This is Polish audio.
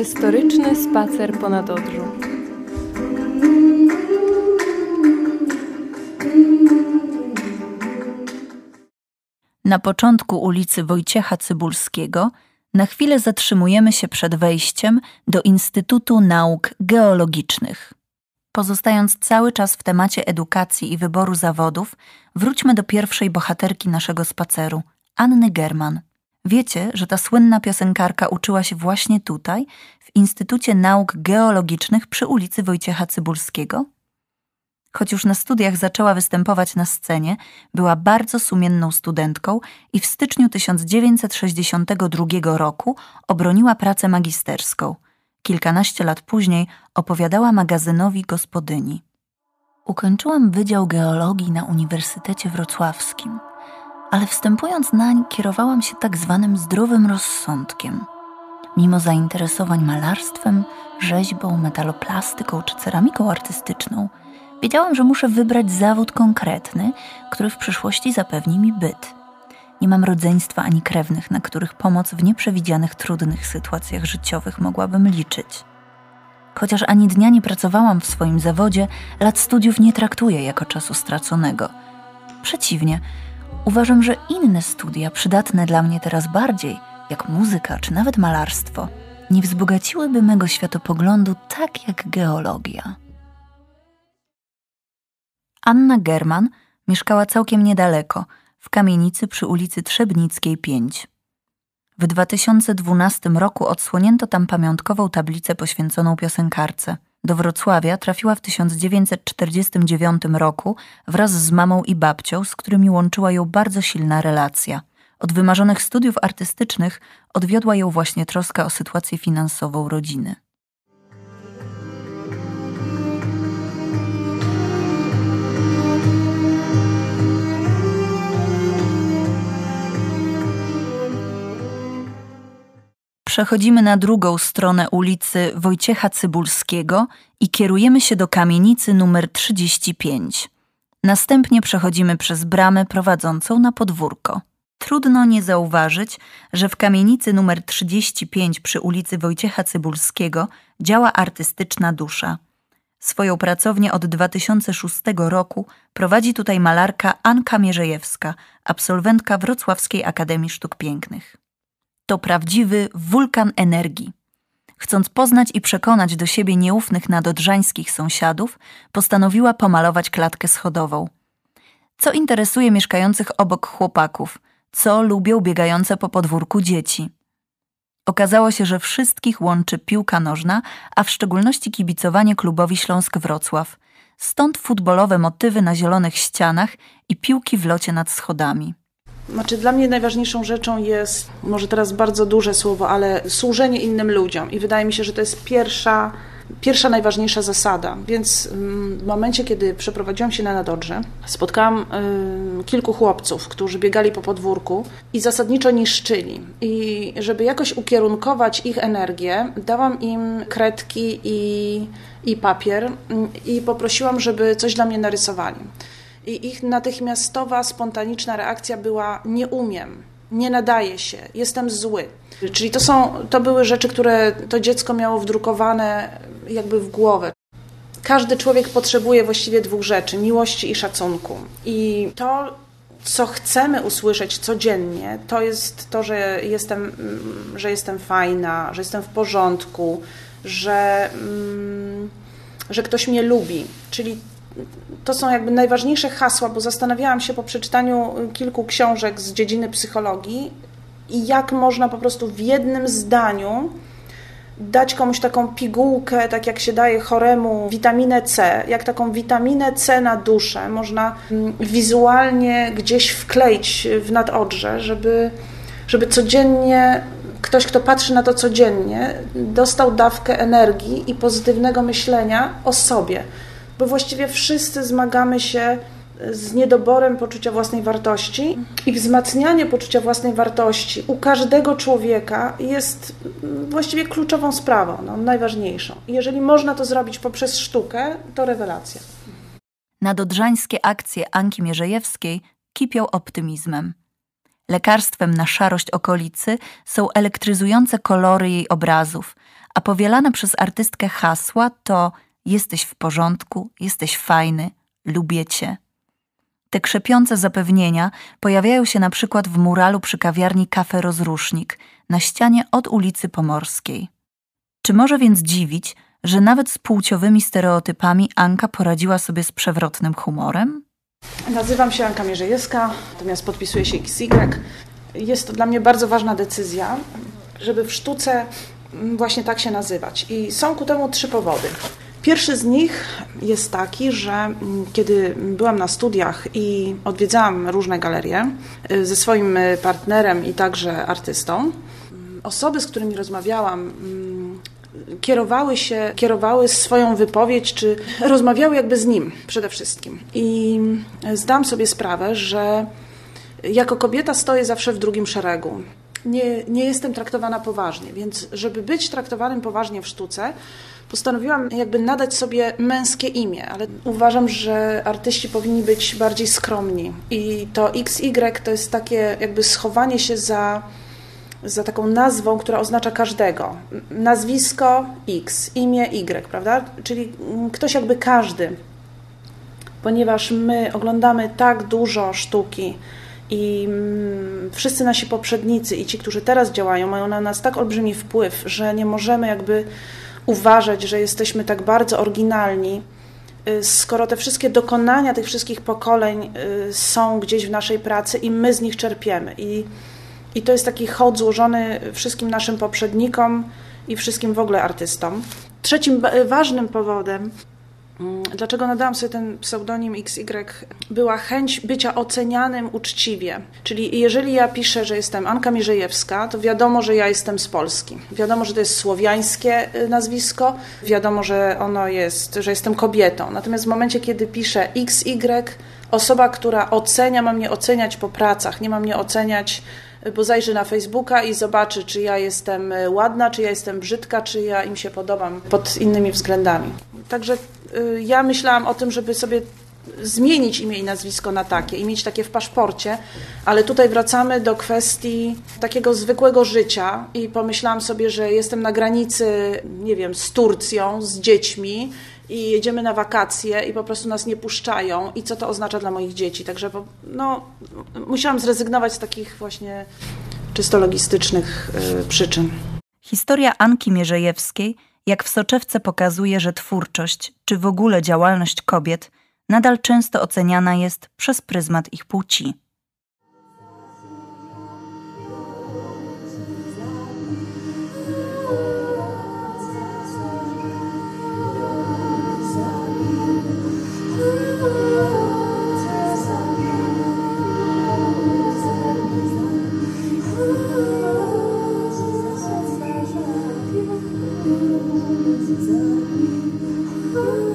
Merytoryczny spacer po Nadodrzu. Na początku ulicy Wojciecha Cybulskiego na chwilę zatrzymujemy się przed wejściem do Instytutu Nauk Geologicznych. Pozostając cały czas w temacie edukacji i wyboru zawodów, wróćmy do pierwszej bohaterki naszego spaceru, Anny German. Wiecie, że ta słynna piosenkarka uczyła się właśnie tutaj, w Instytucie Nauk Geologicznych przy ulicy Wojciecha Cybulskiego? Choć już na studiach zaczęła występować na scenie, była bardzo sumienną studentką i w styczniu 1962 roku obroniła pracę magisterską. Kilkanaście lat później opowiadała magazynowi Gospodyni. Ukończyłam Wydział Geologii na Uniwersytecie Wrocławskim, ale wstępując nań kierowałam się tak zwanym zdrowym rozsądkiem. Mimo zainteresowań malarstwem, rzeźbą, metaloplastyką czy ceramiką artystyczną – Wiedziałam, że muszę wybrać zawód konkretny, który w przyszłości zapewni mi byt. Nie mam rodzeństwa ani krewnych, na których pomoc w nieprzewidzianych trudnych sytuacjach życiowych mogłabym liczyć. Chociaż ani dnia nie pracowałam w swoim zawodzie, lat studiów nie traktuję jako czasu straconego. Przeciwnie, uważam, że inne studia, przydatne dla mnie teraz bardziej, jak muzyka czy nawet malarstwo, nie wzbogaciłyby mego światopoglądu tak jak geologia. Anna German mieszkała całkiem niedaleko, w kamienicy przy ulicy Trzebnickiej 5. W 2012 roku odsłonięto tam pamiątkową tablicę poświęconą piosenkarce. Do Wrocławia trafiła w 1949 roku wraz z mamą i babcią, z którymi łączyła ją bardzo silna relacja. Od wymarzonych studiów artystycznych odwiodła ją właśnie troska o sytuację finansową rodziny. Przechodzimy na drugą stronę ulicy Wojciecha Cybulskiego i kierujemy się do kamienicy numer 35. Następnie przechodzimy przez bramę prowadzącą na podwórko. Trudno nie zauważyć, że w kamienicy numer 35 przy ulicy Wojciecha Cybulskiego działa artystyczna dusza. Swoją pracownię od 2006 roku prowadzi tutaj malarka Anka Mierzejewska, absolwentka Wrocławskiej Akademii Sztuk Pięknych to prawdziwy wulkan energii. Chcąc poznać i przekonać do siebie nieufnych nadodrzańskich sąsiadów, postanowiła pomalować klatkę schodową. Co interesuje mieszkających obok chłopaków, co lubią biegające po podwórku dzieci. Okazało się, że wszystkich łączy piłka nożna, a w szczególności kibicowanie klubowi Śląsk Wrocław. Stąd futbolowe motywy na zielonych ścianach i piłki w locie nad schodami. Znaczy, dla mnie najważniejszą rzeczą jest, może teraz bardzo duże słowo, ale służenie innym ludziom. I wydaje mi się, że to jest pierwsza, pierwsza najważniejsza zasada. Więc mm, w momencie, kiedy przeprowadziłam się na Nadodrze, spotkałam y, kilku chłopców, którzy biegali po podwórku i zasadniczo niszczyli. I żeby jakoś ukierunkować ich energię, dałam im kredki i, i papier y, i poprosiłam, żeby coś dla mnie narysowali. I ich natychmiastowa, spontaniczna reakcja była: Nie umiem, nie nadaje się, jestem zły. Czyli to, są, to były rzeczy, które to dziecko miało wdrukowane jakby w głowę. Każdy człowiek potrzebuje właściwie dwóch rzeczy: miłości i szacunku. I to, co chcemy usłyszeć codziennie, to jest to, że jestem, że jestem fajna, że jestem w porządku, że, mm, że ktoś mnie lubi. Czyli to są jakby najważniejsze hasła, bo zastanawiałam się po przeczytaniu kilku książek z dziedziny psychologii i jak można po prostu w jednym zdaniu dać komuś taką pigułkę, tak jak się daje choremu witaminę C, jak taką witaminę C na duszę można mm, wizualnie gdzieś wkleić w nadodrze, żeby, żeby codziennie ktoś, kto patrzy na to codziennie, dostał dawkę energii i pozytywnego myślenia o sobie bo właściwie wszyscy zmagamy się z niedoborem poczucia własnej wartości i wzmacnianie poczucia własnej wartości u każdego człowieka jest właściwie kluczową sprawą, no, najważniejszą. jeżeli można to zrobić poprzez sztukę, to rewelacja. Nadodrzańskie akcje Anki Mierzejewskiej kipią optymizmem. Lekarstwem na szarość okolicy są elektryzujące kolory jej obrazów, a powielane przez artystkę hasła to jesteś w porządku, jesteś fajny, lubię cię. Te krzepiące zapewnienia pojawiają się na przykład w muralu przy kawiarni Kafe Rozrusznik na ścianie od ulicy Pomorskiej. Czy może więc dziwić, że nawet z płciowymi stereotypami Anka poradziła sobie z przewrotnym humorem? Nazywam się Anka Mierzejewska, natomiast podpisuję się XY. Jest to dla mnie bardzo ważna decyzja, żeby w sztuce właśnie tak się nazywać. I są ku temu trzy powody. Pierwszy z nich jest taki, że mm, kiedy byłam na studiach i odwiedzałam różne galerie y, ze swoim y, partnerem i także artystą, mm, osoby, z którymi rozmawiałam, mm, kierowały się, kierowały swoją wypowiedź, czy rozmawiały jakby z nim przede wszystkim. I zdam sobie sprawę, że jako kobieta stoję zawsze w drugim szeregu. Nie, nie jestem traktowana poważnie, więc żeby być traktowanym poważnie w sztuce, postanowiłam jakby nadać sobie męskie imię, ale uważam, że artyści powinni być bardziej skromni. I to XY to jest takie jakby schowanie się za, za taką nazwą, która oznacza każdego. Nazwisko X, imię Y, prawda? Czyli ktoś jakby każdy. Ponieważ my oglądamy tak dużo sztuki, i wszyscy nasi poprzednicy i ci, którzy teraz działają, mają na nas tak olbrzymi wpływ, że nie możemy jakby uważać, że jesteśmy tak bardzo oryginalni, y, skoro te wszystkie dokonania tych wszystkich pokoleń y, są gdzieś w naszej pracy i my z nich czerpiemy. I, i to jest taki hołd złożony wszystkim naszym poprzednikom i wszystkim w ogóle artystom. Trzecim ważnym powodem, Mm, dlaczego nadałam sobie ten pseudonim XY? Była chęć bycia ocenianym uczciwie. Czyli jeżeli ja piszę, że jestem Anka Mierzejewska, to wiadomo, że ja jestem z Polski. Wiadomo, że to jest słowiańskie y, nazwisko, wiadomo, że ono jest, że jestem kobietą. Natomiast w momencie, kiedy piszę XY, osoba, która ocenia, ma mnie oceniać po pracach, nie ma mnie oceniać bo zajrzy na Facebooka i zobaczy, czy ja jestem y, ładna, czy ja jestem brzydka, czy ja im się podobam pod innymi względami. Także y, ja myślałam o tym, żeby sobie zmienić imię i nazwisko na takie i mieć takie w paszporcie, ale tutaj wracamy do kwestii takiego zwykłego życia i pomyślałam sobie, że jestem na granicy, nie wiem, z Turcją, z dziećmi i jedziemy na wakacje i po prostu nas nie puszczają i co to oznacza dla moich dzieci. Także no, musiałam zrezygnować z takich właśnie czysto logistycznych y, przyczyn. Historia Anki Mierzejewskiej jak w soczewce pokazuje, że twórczość, czy w ogóle działalność kobiet nadal często oceniana jest przez pryzmat ich płci. Jesus, I'll be